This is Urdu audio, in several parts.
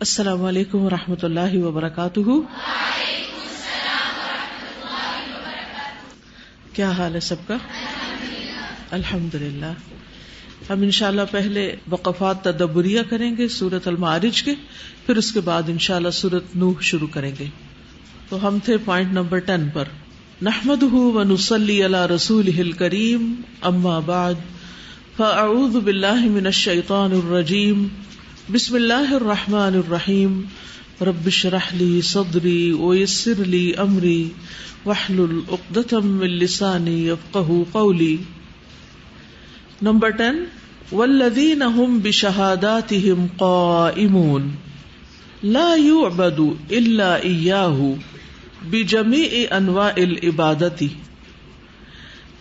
السلام علیکم و رحمۃ اللہ وبرکاتہ۔ کیا حال ہے سب کا؟ الحمد للہ ہم ان شاء اللہ پہلے وقفات تدبریہ کریں گے سورت المعارج کے، پھر اس کے بعد ان شاء اللہ سورت نوح شروع کریں گے۔ تو ہم تھے پوائنٹ نمبر ٹین پر۔ نحمد و نسلی اللہ رسول کریم اما بعد، فاعوذ باللہ من الشیطان الرجیم۔ بسم اللہ الرحمن الرحیم. ربش رحلی صدری ویسر لی امری وحل العقدم من لسانی یفقہ قولی. نمبر ٹین والذین هم بشہاداتهم قائمون. لا يعبد الا ایاہ بجمیع انواع العبادتی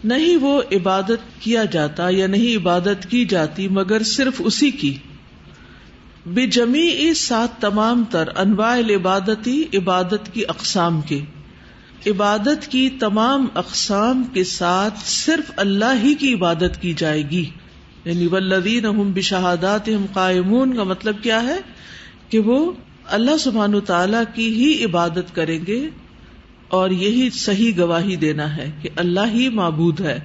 نہیں وہ عبادت کیا جاتا یا نہیں عبادت کی جاتی مگر صرف اسی کی. بجمیع سات تمام تر انواع العبادتی عبادت کی اقسام کے۔ عبادت کی تمام اقسام کے ساتھ صرف اللہ ہی کی عبادت کی جائے گی۔ یعنی ولدین بشہادات قائمون کا مطلب کیا ہے؟ کہ وہ اللہ سبحان تعالی کی ہی عبادت کریں گے اور یہی صحیح گواہی دینا ہے کہ اللہ ہی معبود ہے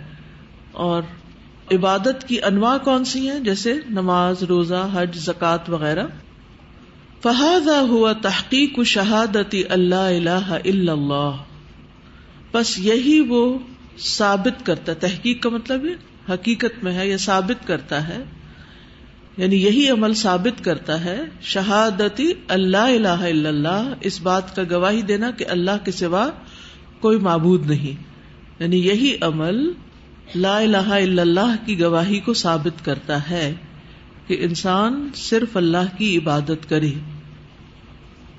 اور عبادت کی انواع کون سی ہیں؟ جیسے نماز، روزہ، حج، زکوٰۃ وغیرہ۔ فہذا ہوا تحقیق شہادتی اللہ الہ الا اللہ بس یہی وہ ثابت کرتا تحقیق کا مطلب ہے حقیقت میں ہے یا ثابت کرتا ہے۔ یعنی یہی عمل ثابت کرتا ہے۔ شہادتی اللہ الہ الا اللہ۔ اس بات کا گواہی دینا کہ اللہ کے سوا کوئی معبود نہیں۔ یعنی یہی عمل لا الہ الا اللہ کی گواہی کو ثابت کرتا ہے کہ انسان صرف اللہ کی عبادت کرے۔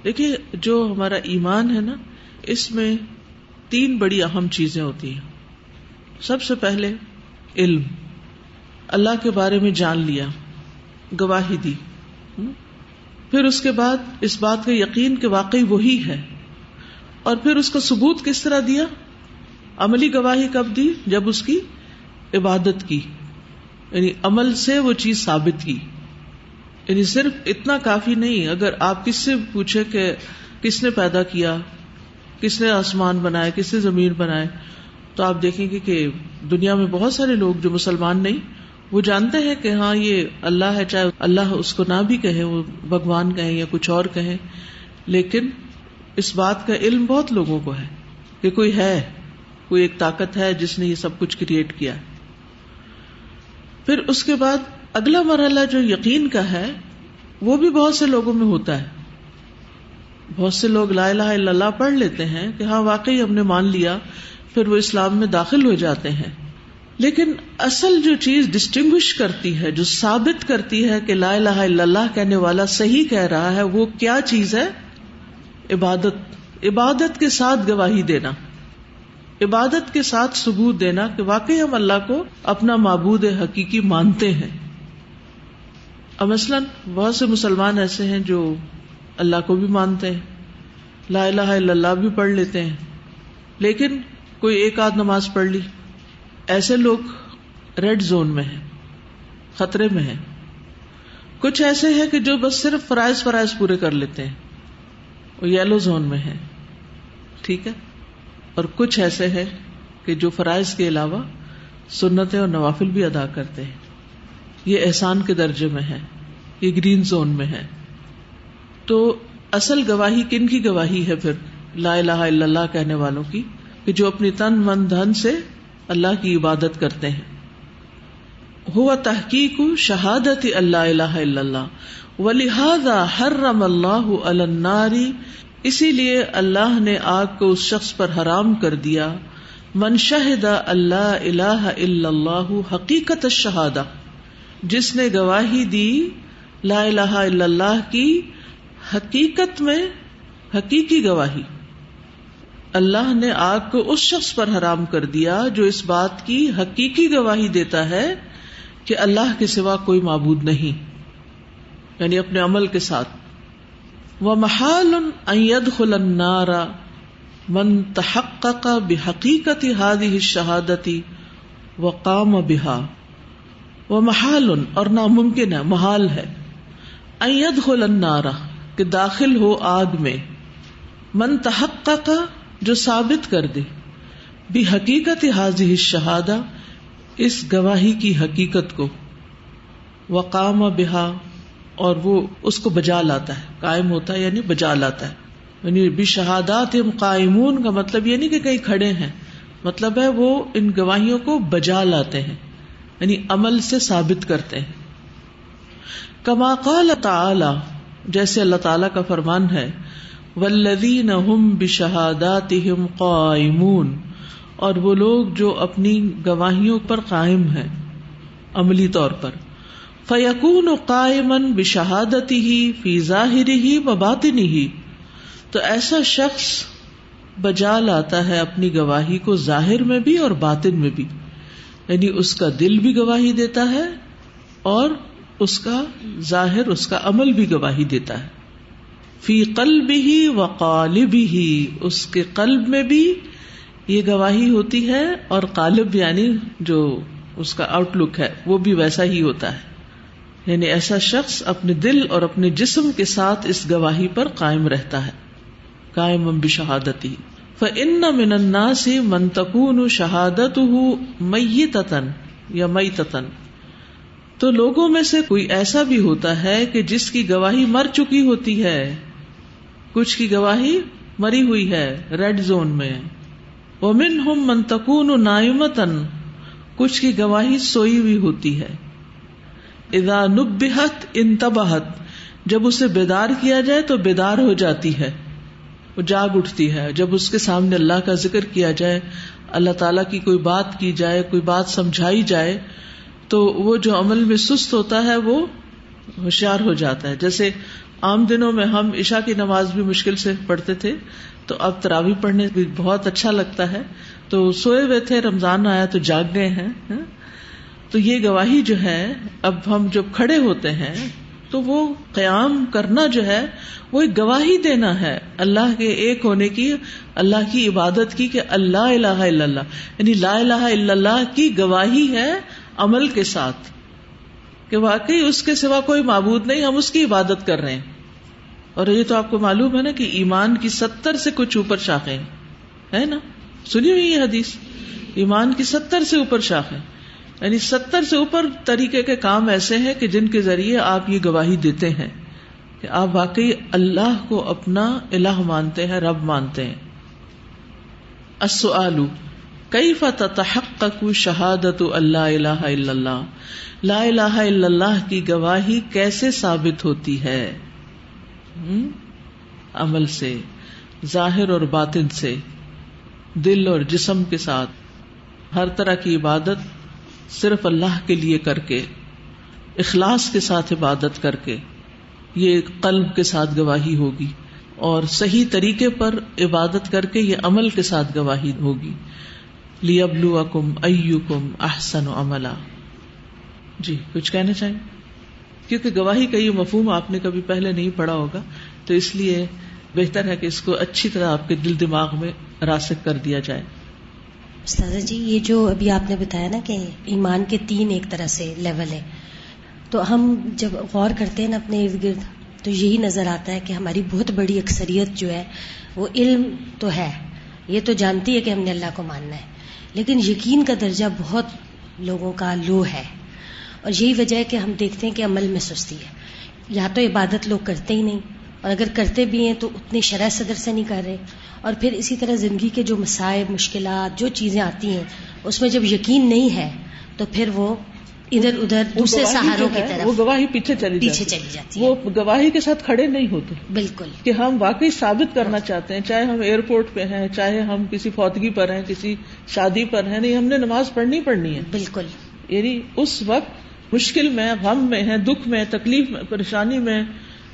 دیکھیے، جو ہمارا ایمان ہے نا، اس میں تین بڑی اہم چیزیں ہوتی ہیں۔ سب سے پہلے علم۔ اللہ کے بارے میں جان لیا، گواہی دی۔ پھر اس کے بعد اس بات کا یقین کہ واقعی وہی ہے۔ اور پھر اس کا ثبوت کس طرح دیا؟ عملی گواہی کب دی؟ جب اس کی عبادت کی یعنی عمل سے وہ چیز ثابت کی۔ یعنی صرف اتنا کافی نہیں، اگر آپ کس سے پوچھے کہ کس نے پیدا کیا، کس نے آسمان بنائے، کس نے زمین بنائے، تو آپ دیکھیں گے کہ دنیا میں بہت سارے لوگ جو مسلمان نہیں، وہ جانتے ہیں کہ ہاں یہ اللہ ہے، چاہے اللہ اس کو نہ بھی کہے، وہ بھگوان کہیں یا کچھ اور کہیں۔ لیکن اس بات کا علم بہت لوگوں کو ہے کہ کوئی ہے، کوئی ایک طاقت ہے جس نے یہ سب کچھ کریٹ کیا۔ ہے پھر اس کے بعد اگلا مرحلہ جو یقین کا ہے، وہ بھی بہت سے لوگوں میں ہوتا ہے۔ بہت سے لوگ لا الہ الا اللہ پڑھ لیتے ہیں کہ ہاں واقعی ہم نے مان لیا، پھر وہ اسلام میں داخل ہو جاتے ہیں۔ لیکن اصل جو چیز ڈسٹنگوش کرتی ہے، جو ثابت کرتی ہے کہ لا الہ الا اللہ کہنے والا صحیح کہہ رہا ہے، وہ کیا چیز ہے؟ عبادت۔ عبادت کے ساتھ گواہی دینا۔ عبادت کے ساتھ ثبوت دینا کہ واقعی ہم اللہ کو اپنا معبود حقیقی مانتے ہیں۔ اب مثلاً بہت سے مسلمان ایسے ہیں جو اللہ کو بھی مانتے ہیں، لا الہ الا اللہ بھی پڑھ لیتے ہیں، لیکن کوئی ایک آدھ نماز پڑھ لی۔ ایسے لوگ ریڈ زون میں ہیں، خطرے میں ہیں۔ کچھ ایسے ہیں کہ جو بس صرف فرائض فرائض پورے کر لیتے ہیں، وہ یلو زون میں ہے ٹھیک ہے؟ اور کچھ ایسے ہیں کہ جو فرائض کے علاوہ سنتیں اور نوافل بھی ادا کرتے ہیں۔ یہ احسان کے درجے میں ہے یہ گرین زون میں ہے تو اصل گواہی کن کی گواہی ہے پھر لا الہ الا اللہ کہنے والوں کی؟ کہ جو اپنی تن من دھن سے اللہ کی عبادت کرتے ہیں۔ ہوا تحقیق شہادت اللہ الہ الا اللہ، ولہذا حرم اللہ الناری اسی لیے اللہ نے آگ کو اس شخص پر حرام کر دیا، من شہد اللہ الہ الا اللہ حقیقت الشہادہ، جس نے گواہی دی لا الہ الا اللہ کی حقیقت میں حقیقی گواہی۔ اللہ نے آگ کو اس شخص پر حرام کر دیا جو اس بات کی حقیقی گواہی دیتا ہے کہ اللہ کے سوا کوئی معبود نہیں یعنی اپنے عمل کے ساتھ۔ وہ محال خلنارا من تحق کا بحقیقت ہادی شہادتی و قام بحا وہ محال اور ناممکن ہے، محال ہے. ائد خلنارا کہ داخل ہو آگ میں. من تحق کا جو ثابت کر دے. بھی حقیقت حاضر شہادہ اس گواہی کی حقیقت کو. وقام بہا اور وہ اس کو بجا لاتا ہے، قائم ہوتا ہے یعنی بجا لاتا ہے۔ یعنی بھی شہادات قائمون کا مطلب یہ نہیں کہ کہیں کھڑے ہیں مطلب ہے وہ ان گواہیوں کو بجا لاتے ہیں یعنی عمل سے ثابت کرتے ہیں۔ کما قال تعالی، جیسے اللہ تعالی کا فرمان ہے ولدین بشہادات قائمون۔ اور وہ لوگ جو اپنی گواہیوں پر قائم ہیں، عملی طور پر۔ فیقون قائمن بشہادتی ہی فی ظاہر ہی و باطنی ہی تو ایسا شخص بجا لاتا ہے اپنی گواہی کو ظاہر میں بھی اور باطن میں بھی۔ یعنی اس کا دل بھی گواہی دیتا ہے اور اس کا ظاہر، اس کا عمل بھی گواہی دیتا ہے۔ فی قلب ہی و قالب ہی اس کے قلب میں بھی یہ گواہی ہوتی ہے اور قالب یعنی جو اس کا آؤٹ لک ہے، وہ بھی ویسا ہی ہوتا ہے۔ یعنی ایسا شخص اپنے دل اور اپنے جسم کے ساتھ اس گواہی پر قائم رہتا ہے۔ قائم بشہادتی۔ فن من الناس من تکون شہادت مئی یا مئی تو لوگوں میں سے کوئی ایسا بھی ہوتا ہے کہ جس کی گواہی مر چکی ہوتی ہے۔ کچھ کی گواہی مری ہوئی ہے ریڈ زون میں۔ ومن ہم من نائمتن کچھ کی گواہی سوئی ہوئی ہوتی ہے۔ اذا نبہت انتبہت جب اسے بیدار کیا جائے تو بیدار ہو جاتی ہے، وہ جاگ اٹھتی ہے۔ جب اس کے سامنے اللہ کا ذکر کیا جائے، اللہ تعالیٰ کی کوئی بات کی جائے، کوئی بات سمجھائی جائے، تو وہ جو عمل میں سست ہوتا ہے، وہ ہوشیار ہو جاتا ہے۔ جیسے عام دنوں میں ہم عشا کی نماز بھی مشکل سے پڑھتے تھے، تو اب تراوی پڑھنے بھی بہت اچھا لگتا ہے۔ تو سوئے ہوئے تھے، رمضان آیا تو جاگ گئے ہیں ہاں۔ تو یہ گواہی جو ہے، اب ہم جب کھڑے ہوتے ہیں، تو وہ قیام کرنا جو ہے، وہ ایک گواہی دینا ہے اللہ کے ایک ہونے کی، اللہ کی عبادت کی کہ اللہ الہ الا اللہ یعنی لا الہ الا اللہ کی گواہی ہے عمل کے ساتھ۔ کہ واقعی اس کے سوا کوئی معبود نہیں، ہم اس کی عبادت کر رہے ہیں۔ اور یہ تو آپ کو معلوم ہے نا کہ ایمان کی ستر سے کچھ اوپر شاخیں ہے نا؟ سنی ہوئی یہ حدیث؟ ایمان کی ستر سے اوپر شاخیں۔ یعنی ستر سے اوپر طریقے کے کام ایسے ہیں کہ جن کے ذریعے آپ یہ گواہی دیتے ہیں کہ آپ واقعی اللہ کو اپنا الہ مانتے ہیں، رب مانتے ہیں۔ کئی فتح شہادت اللہ الہ الا اللہ؟ لا الہ الا اللہ کی گواہی کیسے ثابت ہوتی ہے؟ عمل سے، ظاہر اور باطن سے، دل اور جسم کے ساتھ۔ ہر طرح کی عبادت صرف اللہ کے لیے کر کے، اخلاص کے ساتھ عبادت کر کے، یہ قلب کے ساتھ گواہی ہوگی اور صحیح طریقے پر عبادت کر کے یہ عمل کے ساتھ گواہی ہوگی۔ لی ابلو اکم کم احسن عملہ جی کچھ کہنا چاہیں؟ کیونکہ گواہی کا یہ مفہوم آپ نے کبھی پہلے نہیں پڑھا ہوگا، تو اس لیے بہتر ہے کہ اس کو اچھی طرح آپ کے دل دماغ میں راسک کر دیا جائے۔ استاذہ جی یہ جو ابھی آپ نے بتایا نا کہ ایمان کے تین ایک طرح سے لیول ہے تو ہم جب غور کرتے ہیں نا اپنے ارد گرد، تو یہی نظر آتا ہے کہ ہماری بہت بڑی اکثریت جو ہے، وہ علم تو ہے۔ یہ تو جانتی ہے کہ ہم نے اللہ کو ماننا ہے، لیکن یقین کا درجہ بہت لوگوں کا لو ہے۔ اور یہی وجہ ہے کہ ہم دیکھتے ہیں کہ عمل میں سستی ہے۔ یا تو عبادت لوگ کرتے ہی نہیں، اور اگر کرتے بھی ہیں تو اتنی شرح صدر سے نہیں کر رہے۔ اور پھر اسی طرح زندگی کے جو مسائل مشکلات جو چیزیں آتی ہیں اس میں جب یقین نہیں ہے تو پھر وہ ادھر ادھر دوسرے سہاروں کی طرف وہ گواہی پیچھے چلی پیچھے چلی جاتی وہ گواہی کے ساتھ کھڑے نہیں ہوتے۔ بالکل۔ کہ ہم واقعی ثابت کرنا چاہتے ہیں چاہے ہم ایئرپورٹ پہ ہیں چاہے ہم کسی فوتگی پر ہیں کسی شادی پر ہیں نہیں ہم نے نماز پڑھنی پڑھنی ہے۔ بالکل۔ یعنی اس وقت مشکل میں غم میں ہے دکھ میں تکلیف میں پریشانی میں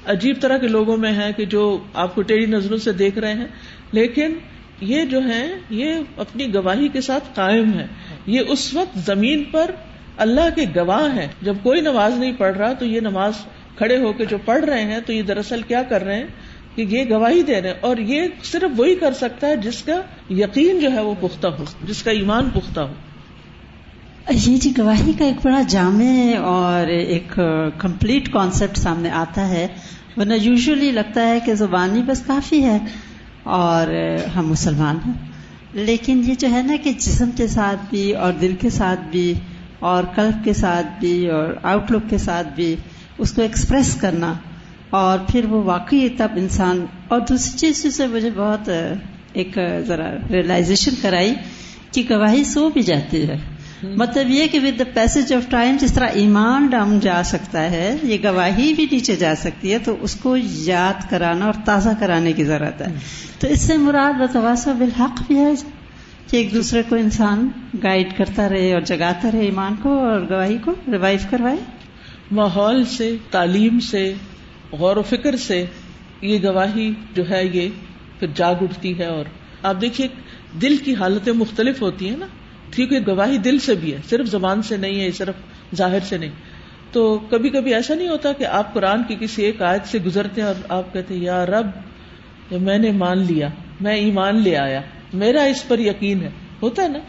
عجیب طرح کے لوگوں میں ہے کہ جو آپ کو ٹیڑھی نظروں سے دیکھ رہے ہیں، لیکن یہ جو ہے یہ اپنی گواہی کے ساتھ قائم ہے یہ اس وقت زمین پر اللہ کے گواہ ہے جب کوئی نماز نہیں پڑھ رہا تو یہ نماز کھڑے ہو کے جو پڑھ رہے ہیں تو یہ دراصل کیا کر رہے ہیں؟ کہ یہ گواہی دے رہے ہیں۔ اور یہ صرف وہی کر سکتا ہے جس کا یقین جو ہے وہ پختہ ہو، جس کا ایمان پختہ ہو۔ یہ جی گواہی کا ایک بڑا جامع اور ایک کمپلیٹ کانسیپٹ سامنے آتا ہے۔ ورنہ یوزلی لگتا ہے کہ زبانی بس کافی ہے اور ہم مسلمان ہیں۔ لیکن یہ جو ہے نا کہ جسم کے ساتھ بھی اور دل کے ساتھ بھی اور قلب کے ساتھ بھی اور آؤٹ لک کے ساتھ بھی اس کو ایکسپریس کرنا اور پھر وہ واقعی تب انسان اور دوسری چیز سے مجھے بہت ایک ذرا ریئلائزیشن کرائی کہ گواہی سو بھی جاتی ہے۔ مطلب یہ کہ with the pace of time جس طرح ایمان ڈاؤن جا سکتا ہے، یہ گواہی بھی نیچے جا سکتی ہے، تو اس کو یاد کرانا اور تازہ کرانے کی ضرورت ہے۔ تو اس سے مراد بتواسا بالحق بھی ہے کہ ایک دوسرے کو انسان گائیڈ کرتا رہے اور جگاتا رہے ایمان کو اور گواہی کو ریوائو کروائے۔ ماحول سے، تعلیم سے، غور و فکر سے یہ گواہی جو ہے، یہ پھر جاگ اٹھتی ہے اور آپ دیکھیے، دل کی حالتیں مختلف ہوتی ہیں نا۔ کیونکہ گواہی دل سے بھی ہے، صرف زبان سے نہیں ہے، صرف ظاہر سے نہیں۔ تو کبھی کبھی ایسا نہیں ہوتا کہ آپ قرآن کی کسی ایک آیت سے گزرتے ہیں اور آپ کہتے ہیں، یا رب میں نے مان لیا، میں ایمان لے آیا، میرا اس پر یقین ہے۔ ہوتا ہے نا؟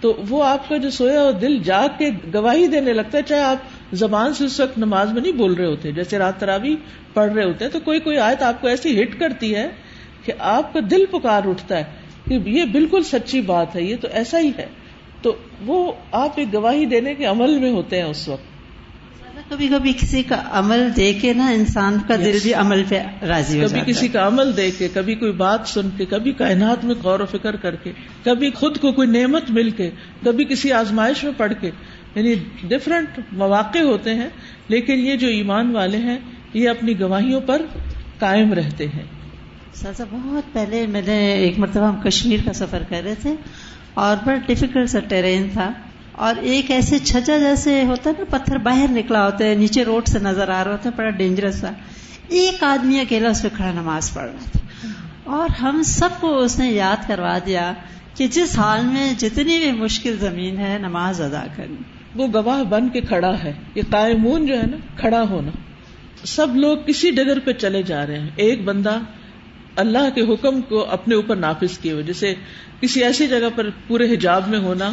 تو وہ آپ کا جو سویا اور دل جاگ کے گواہی دینے لگتا ہے، چاہے آپ زبان سے اس وقت نماز میں نہیں بول رہے ہوتے، جیسے رات ترابی پڑھ رہے ہوتے ہیں، تو کوئی کوئی آیت آپ کو ایسی ہٹ کرتی ہے کہ آپ کا دل پکار اٹھتا ہے کہ یہ بالکل سچی بات ہے، یہ تو ایسا ہی ہے۔ تو وہ آپ ایک گواہی دینے کے عمل میں ہوتے ہیں اس وقت۔ کبھی کبھی کسی کا عمل دے کے نا انسان کا دل بھی عمل پہ راضی ہو کبھی کسی کا عمل دے کے کبھی کوئی بات سن کے کبھی کائنات میں غور و فکر کر کے کبھی خود کو کوئی نعمت مل کے کبھی کسی آزمائش میں پڑھ کے۔ یعنی ڈفرینٹ مواقع ہوتے ہیں لیکن یہ جو ایمان والے ہیں یہ اپنی گواہیوں پر قائم رہتے ہیں۔ سازا بہت پہلے میں نے ایک مرتبہ ہم کشمیر کا سفر کر رہے تھے۔ اور بڑا ڈفیکلٹ سا ٹرین تھا۔ اور ایک ایسے چھجا جیسے ہوتا ہے نا، پتھر باہر نکلا ہوتا ہے، نیچے روڈ سے نظر آ رہا ہوتا ہے، بڑا ڈینجرس تھا ایک آدمی اکیلا اس پہ کھڑا نماز پڑھ رہا تھا۔ اور ہم سب کو اس نے یاد کروا دیا کہ جس حال میں جتنی بھی مشکل زمین ہے، نماز ادا کرنی۔ وہ گواہ بن کے کھڑا ہے۔ یہ قائمون جو ہے نا، کھڑا ہونا۔ سب لوگ کسی ڈگر پہ چلے جا رہے ہیں۔ ایک بندہ اللہ کے حکم کو اپنے اوپر نافذ کیے ہوئے، جیسے کسی ایسی جگہ پر پورے حجاب میں ہونا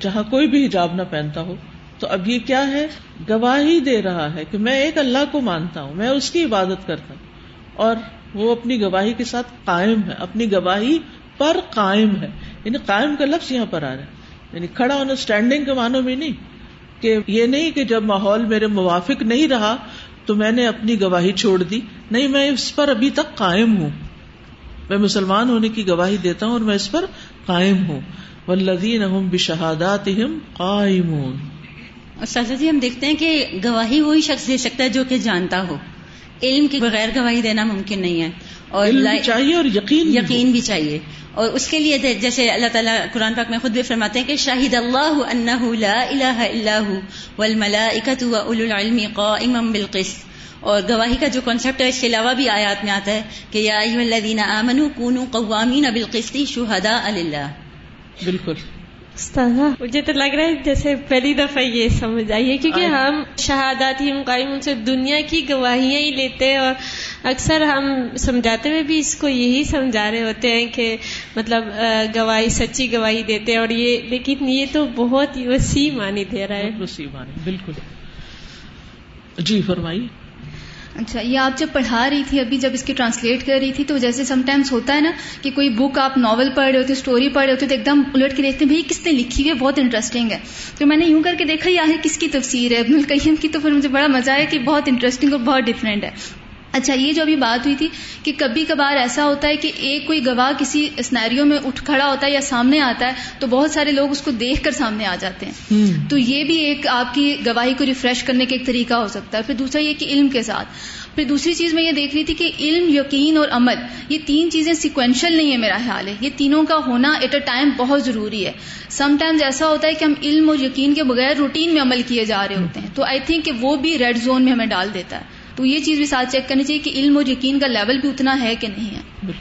جہاں کوئی بھی حجاب نہ پہنتا ہو، تو اب یہ کیا ہے؟ گواہی دے رہا ہے کہ میں ایک اللہ کو مانتا ہوں، میں اس کی عبادت کرتا ہوں، اور وہ اپنی گواہی کے ساتھ قائم ہے، اپنی گواہی پر قائم ہے۔ یعنی قائم کا لفظ یہاں پر آ رہا ہے۔ یعنی کھڑا ہونا اسٹینڈنگ کے معنوں میں نہیں، کہ یہ نہیں کہ جب ماحول میرے موافق نہیں رہا تو میں نے اپنی گواہی چھوڑ دی۔ نہیں میں اس پر ابھی تک قائم ہوں۔ میں مسلمان ہونے کی گواہی دیتا ہوں اور میں اس پر قائم ہوں۔ ولدین بشہادات قائمون۔ سازا جی ہم دیکھتے ہیں کہ گواہی وہی شخص دے سکتا ہے جو کہ جانتا ہو۔ علم کے بغیر گواہی دینا ممکن نہیں ہے۔ اور علم بھی چاہیے اور یقین یقین بھی چاہیے۔ اور اس کے لیے جیسے اللہ تعالیٰ قرآن پاک میں خود بھی فرماتے ہیں کہ شاہد اللہ انہ لا الہ الا ہو والملائکۃ واولو العلم قائما بالقسط۔ اور گواہی کا جو کانسیپٹ ہے اس کے علاوہ بھی آیات میں آتا ہے کہ یا الذین آمنوا کونوا قوامین بالقسط شہداء للہ۔ بالکل۔ مجھے تو لگ رہا ہے جیسے پہلی دفعہ یہ سمجھ آئی ہے کیونکہ ہم شہادات ہی ان سے دنیا کی گواہیاں ہی لیتے ہیں اور اکثر ہم سمجھاتے ہوئے بھی اس کو یہی سمجھا رہے ہوتے ہیں کہ مطلب گواہی سچی گواہی دیتے ہیں اور یہ لیکن یہ تو بہت ہی وسیع معنی دے رہا ہے۔ وسیع معنی بالکل۔ جی فرمائیے۔ اچھا یہ آپ جب پڑھا رہی تھی، ابھی جب اس کی ٹرانسلیٹ کر رہی تھی، تو جیسے سم ٹائمس ہوتا ہے نا کہ کوئی بک آپ ناول پڑھ رہے ہوتے اسٹوری پڑھ رہے ہوتے، تو ایک دم الٹ کے دیکھتے ہیں، بھائی، کس نے لکھی ہوئی ہے؟ بہت انٹرسٹنگ ہے. تو میں نے یوں کر کے دیکھا، یہ آخر کس کی تفسیر ہے؟ ابن القیم کی، تو پھر مجھے بڑا مزہ آیا کہ بہت انٹرسٹنگ اور بہت ڈفرینٹ ہے۔ اچھا یہ جو ابھی بات ہوئی تھی کہ کبھی کبھار ایسا ہوتا ہے کہ ایک کوئی گواہ کسی اسنیریو میں اٹھ کھڑا ہوتا ہے یا سامنے آتا ہے تو بہت سارے لوگ اس کو دیکھ کر سامنے آ جاتے ہیں۔ تو یہ بھی ایک آپ کی گواہی کو ریفریش کرنے کا ایک طریقہ ہو سکتا ہے۔ پھر دوسرا یہ کہ علم کے ساتھ۔ پھر دوسری چیز میں یہ دیکھ رہی تھی کہ علم یقین اور عمل یہ تین چیزیں سیکوینشل نہیں ہے میرا خیال ہے۔ یہ تینوں کا ہونا ایٹ اے ٹائم بہت ضروری ہے۔ سم ٹائمز ایسا ہوتا ہے کہ ہم علم اور یقین کے بغیر روٹین میں عمل کیے جا رہے ہوتے ہیں۔ تو آئی تھنک کہ وہ بھی ریڈ زون میں ہمیں ڈال دیتا ہے۔ تو یہ چیز بھی ساتھ چیک کرنی چاہیے کہ علم اور یقین کا لیول بھی اتنا ہے کہ نہیں ہے۔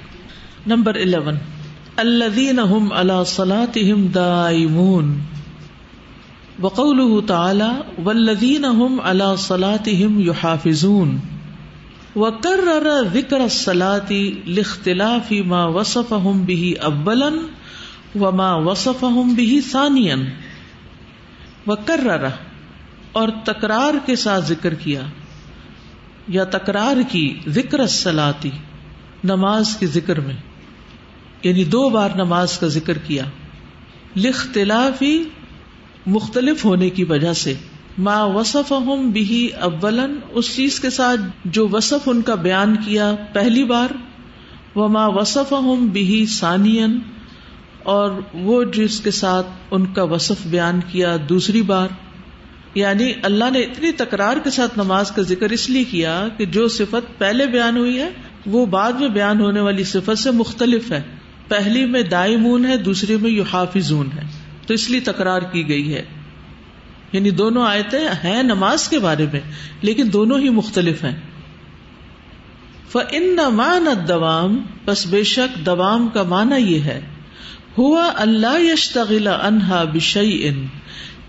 Number eleven. الذین هم على صلاتهم دائمون۔ وقوله تعالی، والذین هم على صلاتهم يحافظون وکرر ذکر الصلاة لاختلاف ما وصفهم به اولا وما وصفهم به ثانیا۔ وکرر، اور تکرار کے ساتھ ذکر کیا۔ یا تکرار کی ذکر سلاتی نماز کے ذکر میں یعنی دو بار نماز کا ذکر کیا۔ لختلافی مختلف ہونے کی وجہ سے، ما وصف ہم بھی اولن اس چیز کے ساتھ جو وصف ان کا بیان کیا پہلی بار وہ ماں وصف ہم بھی سانین اور وہ جس کے ساتھ ان کا وصف بیان کیا دوسری بار۔ یعنی اللہ نے اتنی تکرار کے ساتھ نماز کا ذکر اس لیے کیا کہ جو صفت پہلے بیان ہوئی ہے، وہ بعد میں بیان ہونے والی صفت سے مختلف ہے۔ پہلی میں دائمون ہے، دوسری میں یو حافظون ہے۔ تو اس لیے تکرار کی گئی ہے۔ یعنی دونوں آیتیں ہیں نماز کے بارے میں، لیکن دونوں ہی مختلف ہیں۔ ان مان دوام بس بے شک دوام کا معنی یہ ہے۔ ہوا اللہ یشتغل انہا بشئی ان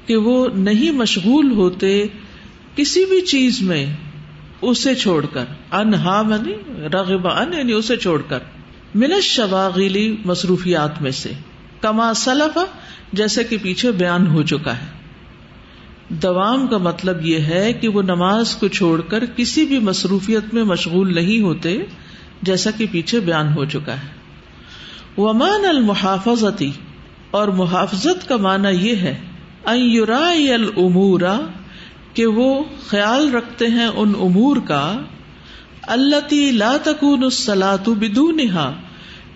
کہ وہ نہیں مشغول ہوتے کسی بھی چیز میں اسے چھوڑ کر۔ انہا منی رغب ان یعنی اسے چھوڑ کر۔ من شواغیلی مصروفیات میں سے۔ کما سلف، جیسے کہ پیچھے بیان ہو چکا ہے۔ دوام کا مطلب یہ ہے کہ وہ نماز کو چھوڑ کر کسی بھی مصروفیت میں مشغول نہیں ہوتے، جیسا کہ پیچھے بیان ہو چکا ہے۔ ومان المحافظتی اور محافظت کا معنی یہ ہے العمورا کہ وہ خیال رکھتے ہیں ان امور کا اللہ لا تکون السلاۃ بدونها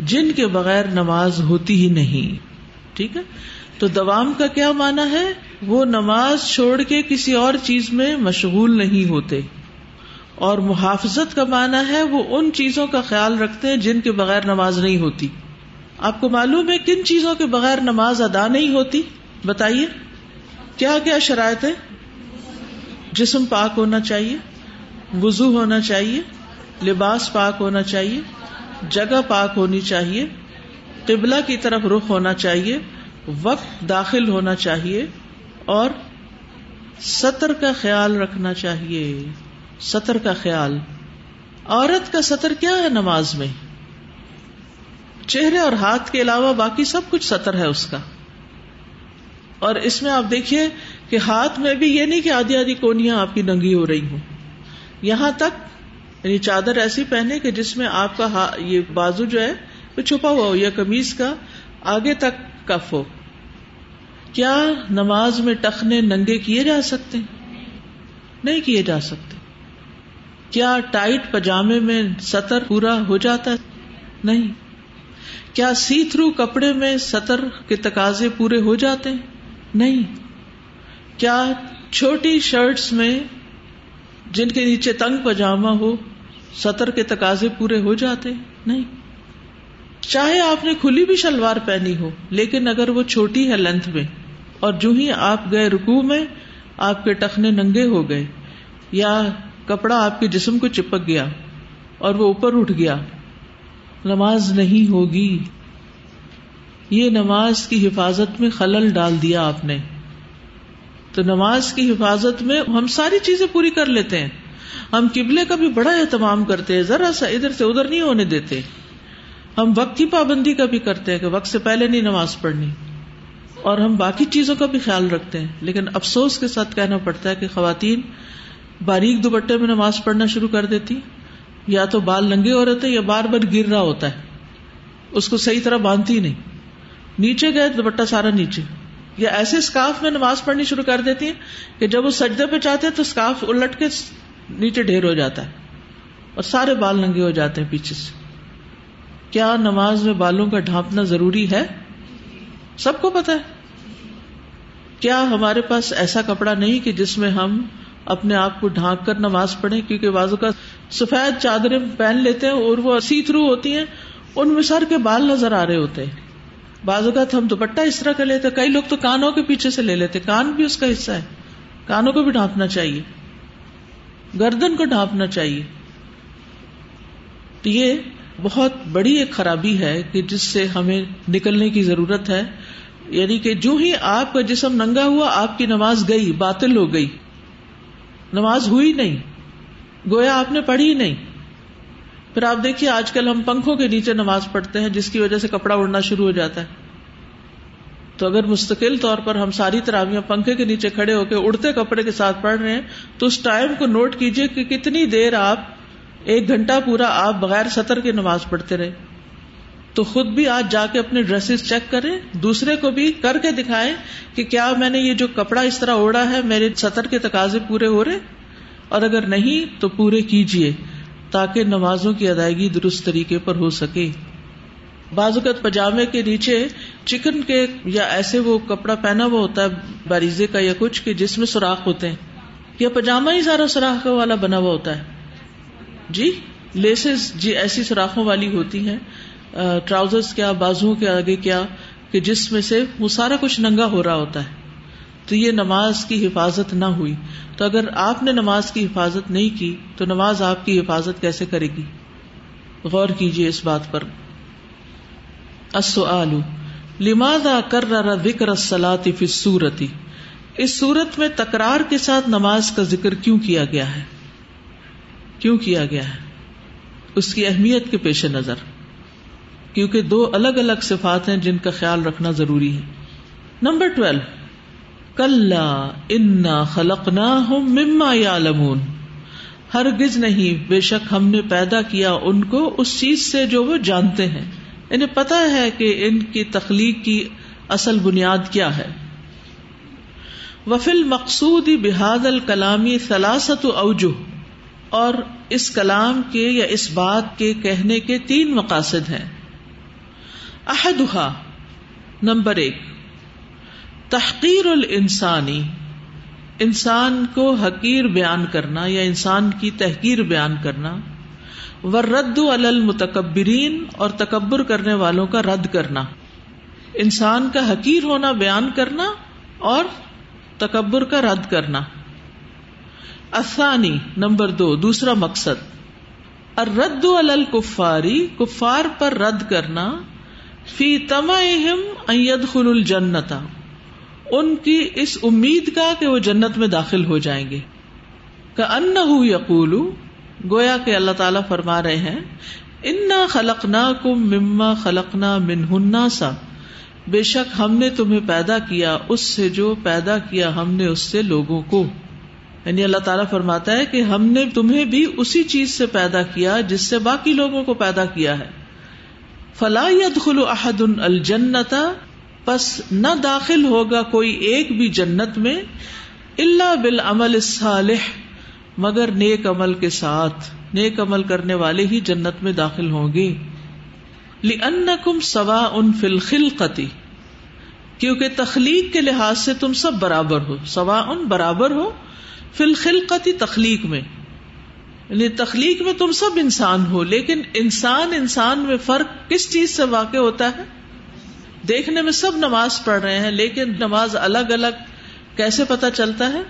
جن کے بغیر نماز ہوتی ہی نہیں۔ ٹھیک ہے؟ تو دوام کا کیا مانا ہے؟ وہ نماز چھوڑ کے کسی اور چیز میں مشغول نہیں ہوتے۔ اور محافظت کا مانا ہے وہ ان چیزوں کا خیال رکھتے ہیں جن کے بغیر نماز نہیں ہوتی۔ آپ کو معلوم ہے کن چیزوں کے بغیر نماز ادا نہیں ہوتی؟ بتائیے۔ کیا کیا شرائط ہے جسم پاک ہونا چاہیے وزو ہونا چاہیے، لباس پاک ہونا چاہیے، جگہ پاک ہونی چاہیے، قبلہ کی طرف رخ ہونا چاہیے، وقت داخل ہونا چاہیے، اور سطر کا خیال رکھنا چاہیے۔ سطر کا خیال۔ عورت کا سطر کیا ہے نماز میں؟ چہرے اور ہاتھ کے علاوہ باقی سب کچھ سطر ہے اس کا۔ اور اس میں آپ دیکھیے کہ ہاتھ میں بھی یہ نہیں کہ آدھی آدھی کونیاں آپ کی ننگی ہو رہی ہوں۔ یہاں تک یعنی چادر ایسی پہنے کہ جس میں آپ کا یہ بازو جو ہے، وہ چھپا ہوا ہو یا کمیز کا آگے تک کف ہو۔ کیا نماز میں ٹخنے ننگے کیے جا سکتے نہیں کیے جا سکتے۔ کیا ٹائٹ پجامے میں سطر پورا ہو جاتا ہے؟ نہیں۔ کیا سی تھرو کپڑے میں سطر کے تقاضے پورے ہو جاتے ہیں؟ نہیں۔ کیا چھوٹی شرٹس میں جن کے نیچے تنگ پاجامہ ہو، سطر کے تقاضے پورے ہو جاتے؟ نہیں۔ چاہے آپ نے کھلی بھی شلوار پہنی ہو، لیکن اگر وہ چھوٹی ہے لینتھ میں، اور جو ہی آپ گئے رکو میں، آپ کے ٹخنے ننگے ہو گئے، یا کپڑا آپ کے جسم کو چپک گیا، اور وہ اوپر اٹھ گیا، نماز نہیں ہوگی۔ یہ نماز کی حفاظت میں خلل ڈال دیا آپ نے۔ تو نماز کی حفاظت میں ہم ساری چیزیں پوری کر لیتے ہیں۔ ہم قبلے کا بھی بڑا اہتمام کرتے ہیں، ذرا سا ادھر سے ادھر نہیں ہونے دیتے۔ ہم وقت کی پابندی کا بھی کرتے ہیں کہ وقت سے پہلے نہیں نماز پڑھنی۔ اور ہم باقی چیزوں کا بھی خیال رکھتے ہیں۔ لیکن افسوس کے ساتھ کہنا پڑتا ہے کہ خواتین باریک دوپٹے میں نماز پڑھنا شروع کر دیتی۔ یا تو بال ننگے ہو رہے تھے یا بار بار گر رہا ہوتا ہے۔ اس کو صحیح طرح باندھتی نہیں۔ نیچے گئے دوپٹہ سارا نیچے۔ یا ایسے اسکارف میں نماز پڑھنی شروع کر دیتی ہیں کہ جب وہ سجدے پہ چاہتے ہیں تو اسکارف الٹ کے نیچے ڈھیر ہو جاتا ہے اور سارے بال ننگے ہو جاتے ہیں پیچھے سے۔ کیا نماز میں بالوں کا ڈھانپنا ضروری ہے؟ سب کو پتا ہے۔ کیا ہمارے پاس ایسا کپڑا نہیں کہ جس میں ہم اپنے آپ کو ڈھانک کر نماز پڑھیں؟ کیونکہ بازو کا سفید چادریں پہن لیتے ہیں اور وہ سی تھرو ہوتی ہیں، ان میں سر کے بال نظر آ رہے ہوتے ہیں۔ بعض اوقات ہم دوپٹہ اس طرح کا لیتے کئی لوگ تو کانوں کے پیچھے سے لے لیتے کان بھی اس کا حصہ ہے۔ کانوں کو بھی ڈھانپنا چاہیے۔ گردن کو ڈھانپنا چاہیے۔ تو یہ بہت بڑی ایک خرابی ہے کہ جس سے ہمیں نکلنے کی ضرورت ہے۔ یعنی کہ جو ہی آپ کا جسم ننگا ہوا، آپ کی نماز گئی، باطل ہو گئی۔ نماز ہوئی نہیں۔ گویا آپ نے پڑھی نہیں۔ پھر آپ دیکھیے آج کل ہم پنکھوں کے نیچے نماز پڑھتے ہیں، جس کی وجہ سے کپڑا اڑنا شروع ہو جاتا ہے۔ تو اگر مستقل طور پر ہم ساری تراویاں پنکھے کے نیچے کھڑے ہو کے اڑتے کپڑے کے ساتھ پڑھ رہے ہیں، تو اس ٹائم کو نوٹ کیجیے کہ کتنی دیر آپ ایک گھنٹہ پورا آپ بغیر سطر کی نماز پڑھتے رہے۔ تو خود بھی آج جا کے اپنے ڈریسز چیک کریں، دوسرے کو بھی کر کے دکھائیں کہ کیا میں نے یہ جو کپڑا اس طرح اوڑا ہے، میرے سطر کے تقاضے پورے ہو رہے؟ اور اگر نہیں، تو پورے کیجیے تاکہ نمازوں کی ادائیگی درست طریقے پر ہو سکے۔ بازوقت پجامے کے نیچے چکن کے یا ایسے وہ کپڑا پہنا ہوا ہوتا ہے باریزے کا یا کچھ کہ جس میں سوراخ ہوتے ہیں۔ یا پاجامہ ہی سارا سوراخ والا بنا ہوا ہوتا ہے۔ جی لیسز جی ایسی سوراخوں والی ہوتی ہیں۔ ٹراؤزر کیا بازو کے آگے کیا، کہ جس میں سے وہ سارا کچھ ننگا ہو رہا ہوتا ہے۔ تو یہ نماز کی حفاظت نہ ہوئی۔ تو اگر آپ نے نماز کی حفاظت نہیں کی، تو نماز آپ کی حفاظت کیسے کرے گی؟ غور کیجیے اس بات پر۔ لماذا کر رہا ذکر فی سورتی اس سورت میں تکرار کے ساتھ نماز کا ذکر کیوں کیا گیا ہے؟ کیوں کیا گیا ہے؟ اس کی اہمیت کے پیش نظر۔ کیونکہ دو الگ الگ صفات ہیں جن کا خیال رکھنا ضروری ہے۔ نمبر ٹویلو کل انا خلق نہ ہوں مما یا لمون ہرگز نہیں، بے شک ہم نے پیدا کیا ان کو اس چیز سے جو وہ جانتے ہیں۔ انہیں پتا ہے کہ ان کی تخلیق کی اصل بنیاد کیا ہے۔ وفل مقصود بحاد الکلامی سلاست اوجو اور اس کلام کے یا اس بات کے کہنے کے تین مقاصد ہیں۔ احدہ نمبر ایک۔ تحقیر الانسانی، انسان کو حقیر بیان کرنا یا انسان کی تحقیر بیان کرنا و رد المتکبرین اور تکبر کرنے والوں کا رد کرنا، انسان کا حقیر ہونا بیان کرنا اور تکبر کا رد کرنا۔ افسانی نمبر دو، دوسرا مقصد۔ رد الکفاری، کفار پر رد کرنا، فی تمام خل الجنتا ان کی اس امید کا کہ وہ جنت میں داخل ہو جائیں گے۔ کا ان یقول گویا کہ اللہ تعالی فرما رہے ہیں، انا خلق نہ کم مما خلق نہ منہ سا بے شک ہم نے تمہیں پیدا کیا، اس سے جو پیدا کیا ہم نے اس سے لوگوں کو۔ یعنی اللہ تعالیٰ فرماتا ہے کہ ہم نے تمہیں بھی اسی چیز سے پیدا کیا جس سے باقی لوگوں کو پیدا کیا ہے۔ فلا خلو احد الجنتا پس نہ داخل ہوگا کوئی ایک بھی جنت میں اللہ بال عمل صالح مگر نیک عمل کے ساتھ۔ نیک عمل کرنے والے ہی جنت میں داخل ہوں گے کم سوا ان فلخل کیونکہ تخلیق کے لحاظ سے تم سب برابر ہو۔ سوا ان برابر ہو فلخل قطی تخلیق میں۔ یعنی تخلیق میں تم سب انسان ہو، لیکن انسان انسان میں فرق کس چیز سے واقع ہوتا ہے؟ دیکھنے میں سب نماز پڑھ رہے ہیں، لیکن نماز الگ الگ کیسے پتا چلتا ہے؟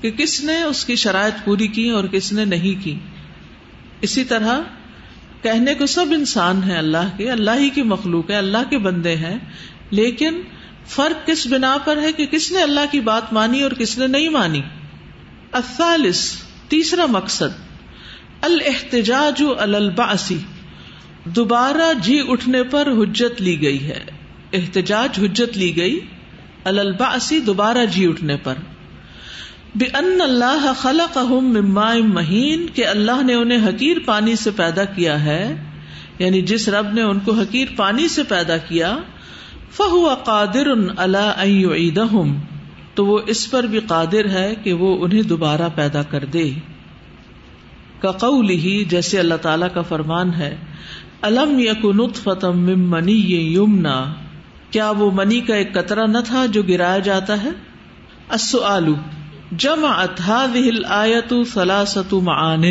کہ کس نے اس کی شرائط پوری کی اور کس نے نہیں کی۔ اسی طرح کہنے کو سب انسان ہے اللہ کے، اللہ ہی کی مخلوق ہے، اللہ کے بندے ہیں، لیکن فرق کس بنا پر ہے کہ کس نے اللہ کی بات مانی اور کس نے نہیں مانی؟ الثالث، تیسرا مقصد الحتجاج الباسی دوبارہ جی اٹھنے پر حجت لی گئی ہے۔ احتجاج حجت لی گئی الباسی دوبارہ جی اٹھنے پر۔ بے ان اللہ خلق مہین کہ اللہ نے انہیں حقیر پانی سے پیدا کیا ہے یعنی جس رب نے ان کو حقیر پانی سے پیدا کیا فہو قادر اللہ تو وہ اس پر بھی قادر ہے کہ وہ انہیں دوبارہ پیدا کر دے۔ کقول ہی جیسے اللہ تعالی کا فرمان ہے الم فتم منی یمنا کیا وہ منی کا ایک قطرہ نہ تھا جو گرایا جاتا ہے؟ السؤال جمع آیت سلاست معان۔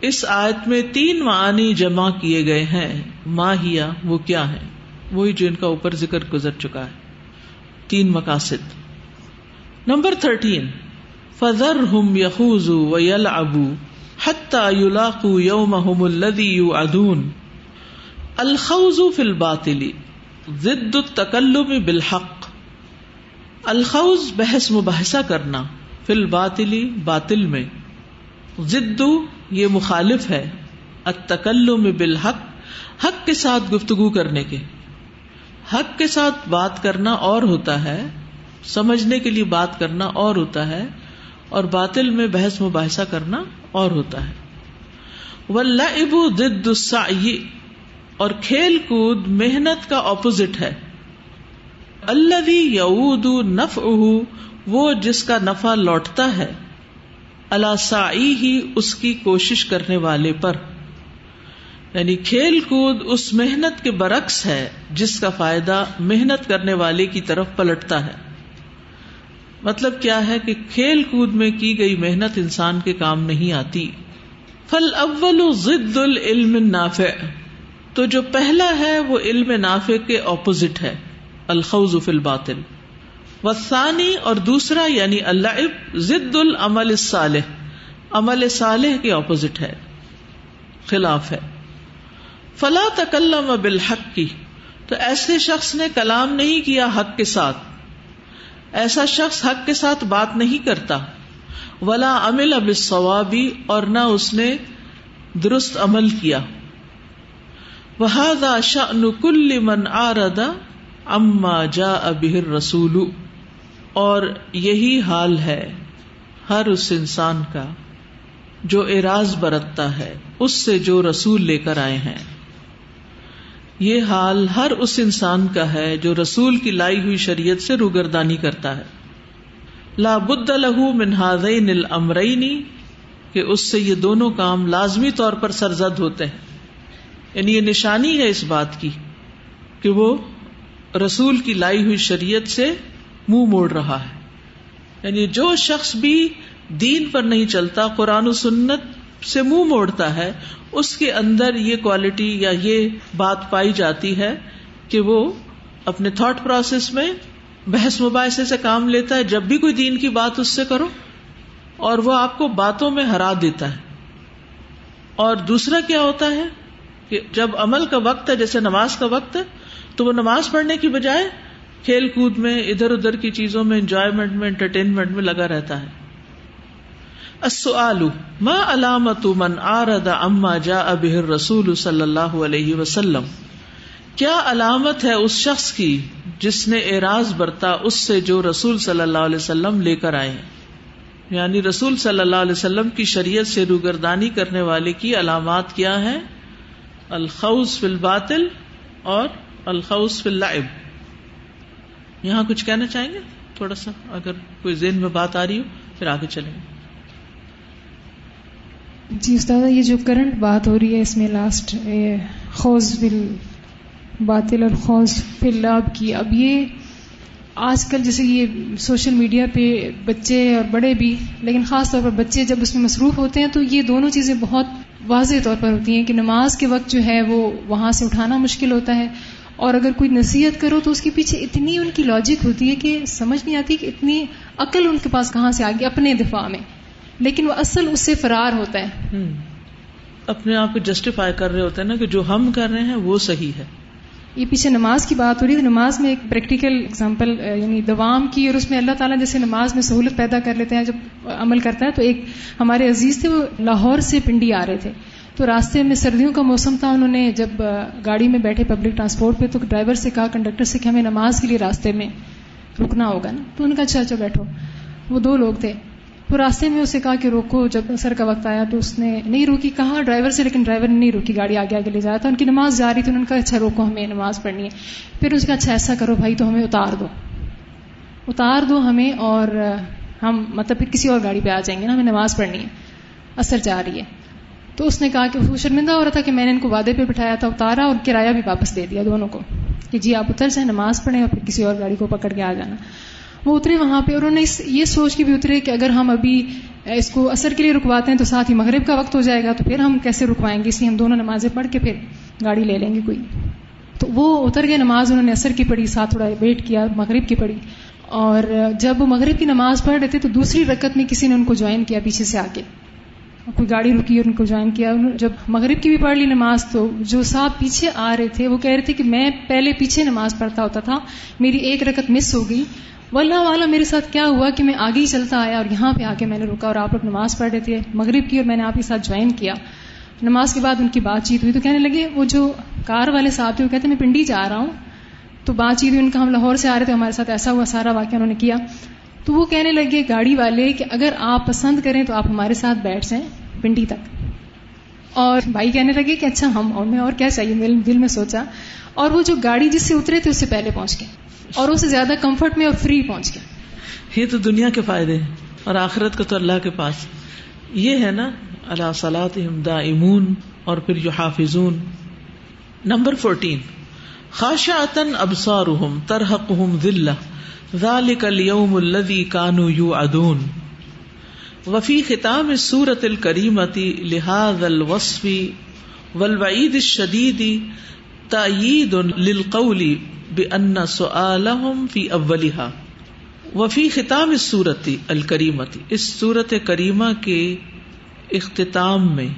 اس آیت میں تین معانی جمع کیے گئے ہیں۔ ماہیا وہ کیا ہے؟ وہی جو ان کا اوپر ذکر گزر چکا ہے۔ تین مقاصد۔ نمبر تھرٹین فضر ہم یخوز و یل ابو یلاقو یوم الدی ادون الخوز فی الباطلی ضد التکلم بالحق الخوز بحث مباحثہ کرنا فی الباطلی باطل میں۔ ضد یہ مخالف ہے التکلم بالحق، حق کے ساتھ گفتگو کرنے کے۔ حق کے ساتھ بات کرنا اور ہوتا ہے، سمجھنے کے لیے بات کرنا اور ہوتا ہے، اور باطل میں بحث مباحثہ کرنا اور ہوتا ہے۔ اور کھیل کود محنت کا اپوزٹ ہے۔ اللہ یعود نف وہ جس کا نفع لوٹتا ہے۔ اللہ سائی ہی اس کی کوشش کرنے والے پر۔ یعنی کھیل کود اس محنت کے برعکس ہے، جس کا فائدہ محنت کرنے والے کی طرف پلٹتا ہے۔ مطلب کیا ہے کہ کھیل کود میں کی گئی محنت انسان کے کام نہیں آتی۔ فل اول ضد العلم نافع تو جو پہلا ہے وہ علم نافع کے اپوزٹ ہے الخوز فی الباطل۔ وسانی اور دوسرا یعنی اللہ ضد العمل الصالح۔ عمل صالح کے اپوزٹ ہے، خلاف ہے۔ فلا تکلم بالحق کی تو ایسے شخص نے کلام نہیں کیا حق کے ساتھ۔ ایسا شخص حق کے ساتھ بات نہیں کرتا۔ ولا امل اب اور نہ اس نے درست عمل کیا۔ وہ شان کل من آردا اما جا ابہر رسول اور یہی حال ہے ہر اس انسان کا جو اراض برتتا ہے، اس سے جو رسول لے کر آئے ہیں۔ یہ حال ہر اس انسان کا ہے جو رسول کی لائی ہوئی شریعت سے روگردانی کرتا ہے۔ لا بد لہو منہادین الامرینی کہ اس سے یہ دونوں کام لازمی طور پر سرزد ہوتے ہیں۔ یعنی یہ نشانی ہے اس بات کی کہ وہ رسول کی لائی ہوئی شریعت سے منہ مو موڑ رہا ہے۔ یعنی جو شخص بھی دین پر نہیں چلتا، قرآن و سنت سے منہ مو موڑتا ہے، اس کے اندر یہ کوالٹی یا یہ بات پائی جاتی ہے کہ وہ اپنے تھاٹ پروسیس میں بحث مباحثے سے کام لیتا ہے، جب بھی کوئی دین کی بات اس سے کرو اور وہ آپ کو باتوں میں ہرا دیتا ہے۔ اور دوسرا کیا ہوتا ہے؟ کہ جب عمل کا وقت ہے، جیسے نماز کا وقت ہے، تو وہ نماز پڑھنے کی بجائے کھیل کود میں، ادھر ادھر کی چیزوں میں انجوائےمنٹ میں انٹرٹینمنٹ میں لگا رہتا ہے۔ ما علامت من آرد اما جا ابہر رسول صلی اللہ علیہ وسلم؟ کیا علامت ہے اس شخص کی جس نے اعراض برتا اس سے جو رسول صلی اللہ علیہ وسلم لے کر آئے یعنی رسول صلی اللہ علیہ وسلم کی شریعت سے روگردانی کرنے والے کی علامات کیا ہے الخوز فی الباطل اور الخوز فی اللعب. یہاں کچھ کہنا چاہیں گے؟ تھوڑا سا، اگر کوئی ذہن میں بات آ رہی ہو، پھر آگے چلیں گے۔ جی استاد، یہ جو کرنٹ بات ہو رہی ہے، اس میں لاسٹ خوض بل باطل اور خوض فل لاب کی۔ اب یہ آج کل جیسے یہ سوشل میڈیا پہ بچے اور بڑے بھی، لیکن خاص طور پر بچے جب اس میں مصروف ہوتے ہیں، تو یہ دونوں چیزیں بہت واضح طور پر ہوتی ہیں کہ نماز کے وقت جو ہے وہ وہاں سے اٹھانا مشکل ہوتا ہے اور اگر کوئی نصیحت کرو تو اس کے پیچھے اتنی ان کی لاجک ہوتی ہے کہ سمجھ نہیں آتی کہ اتنی عقل ان کے پاس کہاں سے آ گئی اپنے دفاع میں۔ لیکن وہ اصل اس سے فرار ہوتا ہے۔ اپنے آپ کو جسٹیفائی کر رہے ہوتے ہیں نا کہ جو ہم کر رہے ہیں وہ صحیح ہے۔ یہ پیچھے نماز کی بات ہو رہی ہے، نماز میں ایک پریکٹیکل اگزامپل یعنی دوام کی اور اس میں اللہ تعالیٰ جیسے نماز میں سہولت پیدا کر لیتے ہیں، جب عمل کرتا ہے تو ایک ہمارے عزیز تھے، وہ لاہور سے پنڈی آ رہے تھے۔ تو راستے میں سردیوں کا موسم تھا، انہوں نے جب گاڑی میں بیٹھے پبلک ٹرانسپورٹ پہ، تو ڈرائیور سے کہا کنڈکٹر سے کہ ہمیں نماز کے لیے راستے میں رکنا ہوگا نا۔ تو ان کا اچھا اچھا بیٹھو۔ وہ دو لوگ تھے۔ تو راستے میں اسے کہا کہ روکو، جب سر کا وقت آیا تو اس نے نہیں روکی، کہا ڈرائیور سے، لیکن ڈرائیور نے نہیں روکی، گاڑی آگے آگے لے جایا تھا۔ ان کی نماز جا رہی تھی، انہوں نے کہا اچھا روکو، ہمیں نماز پڑھنی ہے۔ پھر اس کا اچھا ایسا کرو بھائی، تو ہمیں اتار دو۔ اتار دو ہمیں اور ہم مطلب پھر کسی اور گاڑی پہ آ جائیں گے نا، ہمیں نماز پڑھنی ہے۔ اثر جا رہی ہے۔ تو اس نے کہا کہ وہ شرمندہ ہو رہا تھا کہ میں نے ان کو وعدے پہ بٹھایا تھا، اتارا اور کرایہ بھی واپس دے دیا دونوں کو کہ جی آپ اتر جائیں، نماز پڑھیں اور پھر کسی اور گاڑی کو پکڑ کے آ جانا۔ وہ اترے وہاں پہ انہوں نے یہ سوچ کے بھی اترے کہ اگر ہم ابھی اس کو اثر کے لیے رکواتے ہیں تو ساتھ ہی مغرب کا وقت ہو جائے گا تو پھر ہم کیسے رکوائیں گے؟ اس لیے ہم دونوں نمازیں پڑھ کے پھر گاڑی لے لیں گے کوئی۔ تو وہ اتر گئے نماز، انہوں نے اثر کی پڑھی، ساتھ تھوڑا ویٹ کیا، مغرب کی پڑھی۔ اور جب وہ مغرب کی نماز پڑھ رہے تھے تو دوسری رکت میں کسی نے ان کو جوائن کیا پیچھے سے آ کے کوئی گاڑی رکی اور ان کو جوائن کیا۔ جب مغرب کی بھی پڑھ لی نماز تو جو صاحب پیچھے آ رہے تھے وہ کہہ رہے تھے کہ میں پہلے پیچھے نماز پڑھتا ہوتا تھا، میری ایک رکت مس ہو گئی۔ واللہ والا میرے ساتھ کیا ہوا کہ میں آگے ہی چلتا آیا اور یہاں پہ آ کے میں نے رکا اور آپ لوگ نماز پڑھ رہے تھے، مغرب کی اور میں نے آپ کے ساتھ جوائن کیا۔ نماز کے بعد ان کی بات چیت ہوئی تو کہنے لگے، وہ جو کار والے صاحب تھے، وہ کہتے میں پنڈی جا رہا ہوں۔ تو بات چیت ہوئی، ان کا ہم لاہور سے آ رہے تھے، ہمارے ساتھ ایسا ہوا، سارا واقعہ انہوں نے کیا۔ تو وہ کہنے لگے گاڑی والے کہ اگر آپ پسند کریں تو آپ ہمارے ساتھ بیٹھ جائیں پنڈی تک۔ اور بھائی کہنے لگے کہ اچھا ہم اور میں اور کیا چاہیے؟ دل میں سوچا۔ اور وہ جو گاڑی جس سے اترے تھے، اس سے پہلے پہنچ گئے۔ اور اسے زیادہ کمفرٹ میں اور فری پہنچ گئے یہ تو دنیا کے فائدے ہیں اور آخرت کا تو اللہ کے پاس۔ یہ ہے نا اللہ صلاح دا امون اور پھر جو حافظون نمبر فورٹین خاشعتن ابصارهم ترحقهم ذلہ۔ ذلك اليوم الذي كانوا يوعدون وفي ختام السورة الكريمة لهذا الوصف والوعيد الشديد تأييد للقول بأن سؤالهم في أولها وفي ختام السورة الكريمة، اس سورت کریمہ کے اختتام میں،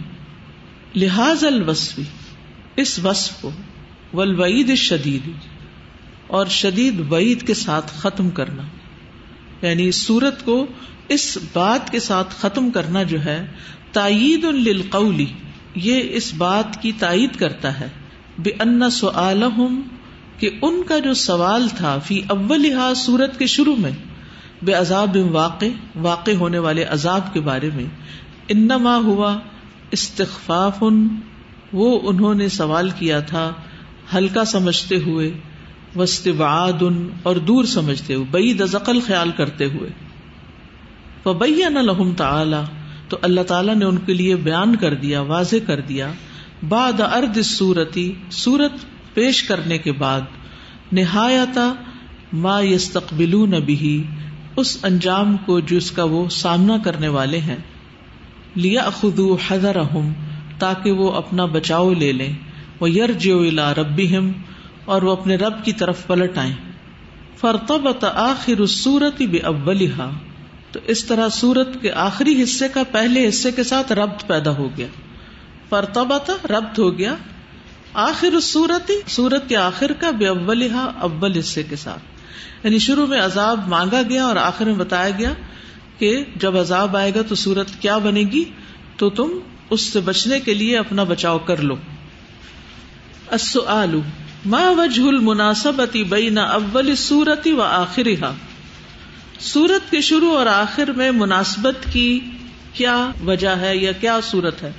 لہذا الوصف، اس وصف کو ولوعید شدید اور شدید وعید کے ساتھ ختم کرنا۔ یعنی سورت کو اس بات کے ساتھ ختم کرنا جو ہے، تائید للقولی یہ اس بات کی تائید کرتا ہے۔ بے ان سعالہم کہ ان کا جو سوال تھا فی اول سورت کے شروع میں، بے عذاب واقع واقع ہونے والے عذاب کے بارے میں، انما ہوا استخفاف، وہ انہوں نے سوال کیا تھا ہلکا سمجھتے ہوئے وسطبعاد اور دور سمجھتے ہوئے بعید ازقل خیال کرتے ہوئے۔ فبین لہم تعالی، تو اللہ تعالیٰ نے ان کے لیے بیان کر دیا، واضح کر دیا، بعد ارد سورتی سورت پیش کرنے کے بعد نہایتا ما یستقبلون بھی اس انجام کو جس کا وہ سامنا کرنے والے ہیں۔ لیا خدو حذرہم، تاکہ وہ اپنا بچاؤ لے لیں۔ وہ یر جو ربی اور وہ اپنے رب کی طرف پلٹ آئے فرتب آخر سورت بے اولہا تو اس طرح سورت کے آخری حصے کا پہلے حصے کے ساتھ ربط پیدا ہو گیا۔ فرتبا ربط ہو گیا۔ آخر سورت سورت کے آخر کا بے اولہا اول حصے کے ساتھ۔ یعنی شروع میں عذاب مانگا گیا اور آخر میں بتایا گیا کہ جب عذاب آئے گا تو سورت کیا بنے گی؟ تو تم اس سے بچنے کے لیے اپنا بچاؤ کر لو۔ السؤال، ما وجه المناسبت بین اول سورتی و آخرها سورت کے شروع اور آخر میں مناسبت کی کیا وجہ ہے یا کیا صورت ہے؟